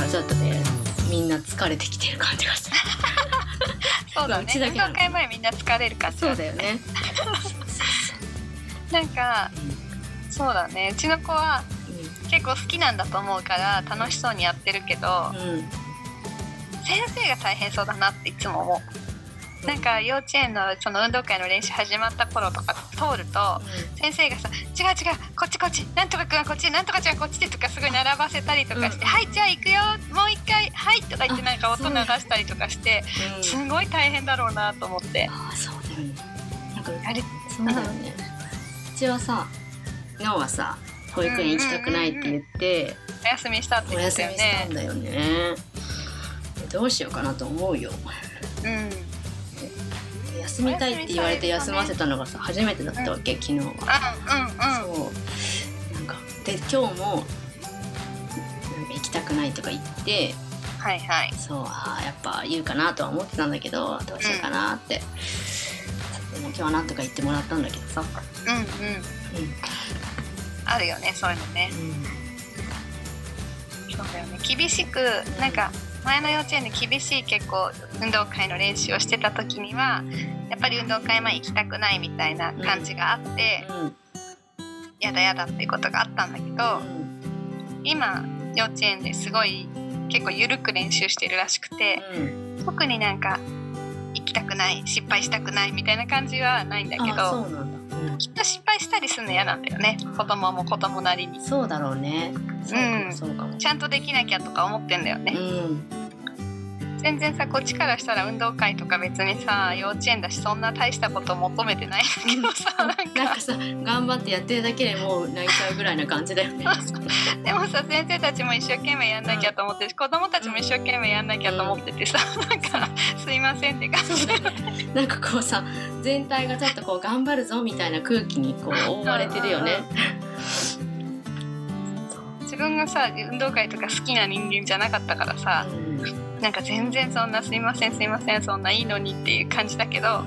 あちょっとねみんな疲れてきてる感じがする そうだね。運動会前みんな疲れる感じそうだよね。なんかそうだね。うちの子は結構好きなんだと思うから楽しそうにやってるけどうん、うん。先生が大変そうだなっていつも思うなんか幼稚園のその運動会の練習始まった頃とか通ると先生がさ「違う違うこっちこっちなんとかくんはこっちなんとかちゃんはこっちで」とかすごい並ばせたりとかして「うんはいじゃあ行くよもう一回はい」とか言ってあなんか音流したりとかしてうんすごい大変だろうなと思って。ああそうだよね。なんかあれそうだよね。うちはさノーはさ保育園行きたくないって言ってお休みしたってお言って休たよね。みしたん。だよね。どうしようかなと思うよ。うん。休みたいって言われて休ませたのがさ初めてだったわけ昨日はあ、うんうん。そうなんかで今日もなんか行きたくないとか言ってはいはい。そうあーやっぱ言うかなとは思ってたんだけどどうしようかなって、でも今日はなんとか言ってもらったんだけどさ、うんうん。うあるよね、そういうのね。んそうだよね。厳しく、なんか、前の幼稚園で厳しい結構運動会の練習をしてた時にはやっぱり運動会前行きたくないみたいな感じがあって、うんやだやだっていうことがあったんだけど今幼稚園ですごい結構緩く練習してるらしくてうん特になんか行きたくない失敗したくないみたいな感じはないんだけあどきっと失敗したりするの嫌なんだよね。子供も子供なりに。そうだろうね。そうかもそうかも、ちゃんとできなきゃとか思ってんだよね。うん全然さこっちからしたら運動会とか別にさ幼稚園だしそんな大したこと求めてないんだけどさなんか。なんかさ頑張ってやってるだけでもう泣いちゃうぐらいな感じだよね。でもさ先生たちも一生懸命やんなきゃと思ってるし子供たちも一生懸命やんなきゃと思っててさなんかすいませんって感じ。で なんかこうさ全体がちょっとこう頑張るぞみたいな空気にこう覆われてるよね自分がさ運動会とか好きな人間じゃなかったからさうん。なんか全然そんなすいませんすいませんそんないいのにっていう感じだけど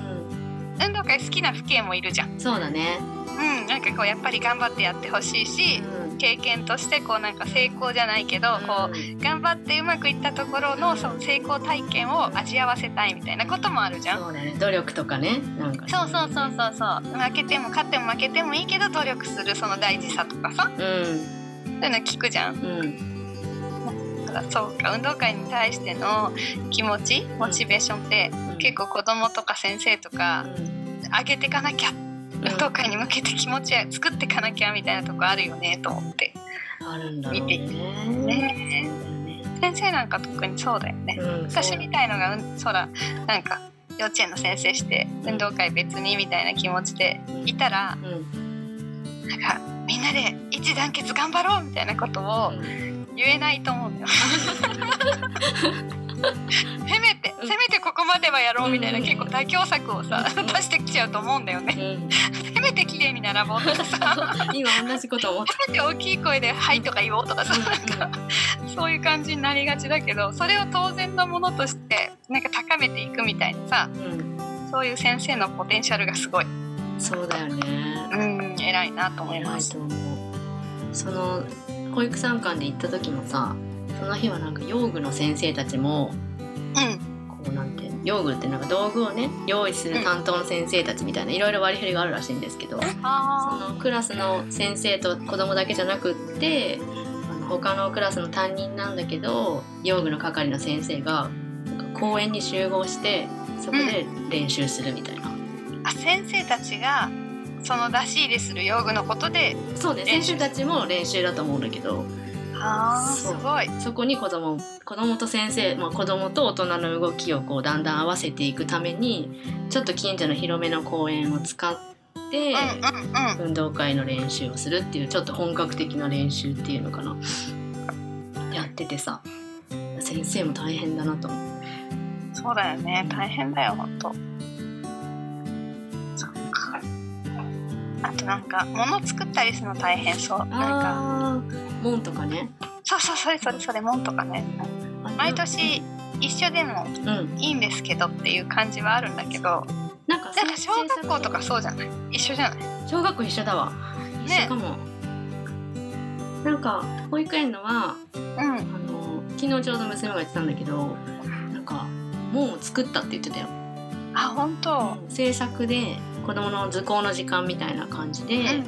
運動会好きな父兄もいるじゃん。そうだね。うん、なんかこうやっぱり頑張ってやってほしいし経験としてこうなんか成功じゃないけどこう頑張ってうまくいったところのその成功体験を味わわせたいみたいなこともあるじゃん。そうだね。努力とかねなんかそうそうそうそうそう。負けても勝っても負けてもいいけど努力するその大事さとかさ。うそういうの聞くじゃん。ん。うんそうか運動会に対しての気持ちモチベーションってうん。結構子供とか先生とか上げてかなきゃ運動会に向けて気持ちは作ってかなきゃみたいなとこあるよねと思って。あるんだろうね。見てね。先生なんか特にそうだよね。うん私みたいのがうんそらなんか幼稚園の先生して運動会別にみたいな気持ちでいたらうん。なんかみんなで一致団結頑張ろうみたいなことを言えないと思うんだよ。せめてうん。せめてここまではやろうみたいなうん。結構妥協策をさうん。出してきちゃうと思うんだよね。うん。せめて綺麗に並ぼうとかさ。今同じこと思っせめて大きい声で「はい」とか言おうとかさなんかそういう感じになりがちだけどそれを当然のものとしてなんか高めていくみたいなさそういう先生のポテンシャルがすごい、そうだよね。うん、偉いなと思います。その保育参観で行った時もさその日はなんか用具の先生たちもうん、こうなんて用具ってなんか道具をね用意する担当の先生たちみたいないろいろ割り振りがあるらしいんですけどそあのクラスの先生と子供だけじゃなくって他のクラスの担任なんだけど用具の係の先生が公園に集合してそこで練習するみたいな、ーあ先生たちがその出し入れする用具のことでそうね先生たちも練習だと思うんだけど。あすごい。そこに子供子供と先生、まあ、子供と大人の動きをこうだんだん合わせていくためにちょっと近所の広めの公園を使って、うんうんうん。運動会の練習をするっていうちょっと本格的な練習っていうのかな。やっててさ。先生も大変だなと思う。そうだよね。大変だよほんあとなんか物作ったりするの大変そう。なんか。門とかね。そうそうそれそれそれ門とかね。毎年一緒でもうん。いいんですけどっていう感じはあるんだけど。なんかなんか小学校とかそうじゃない？一緒じゃない？小学校一緒だわ。一ね。緒かも、なんか保育園のはうん。あの昨日ちょうど娘が言ってたんだけどなんか門を作ったって言ってたよ。あ本当。制作で子供の図工の時間みたいな感じで、うん。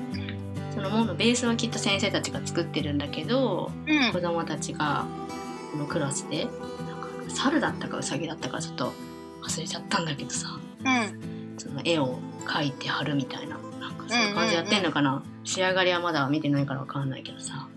その門のベースはきっと先生たちが作ってるんだけどうん。子供たちがこのクラスでなんか猿だったかウサギだったかちょっと忘れちゃったんだけどさうん。その絵を描いて貼るみたいななんかそういう感じやってんのかな、仕上がりはまだ見てないからわかんないけどさ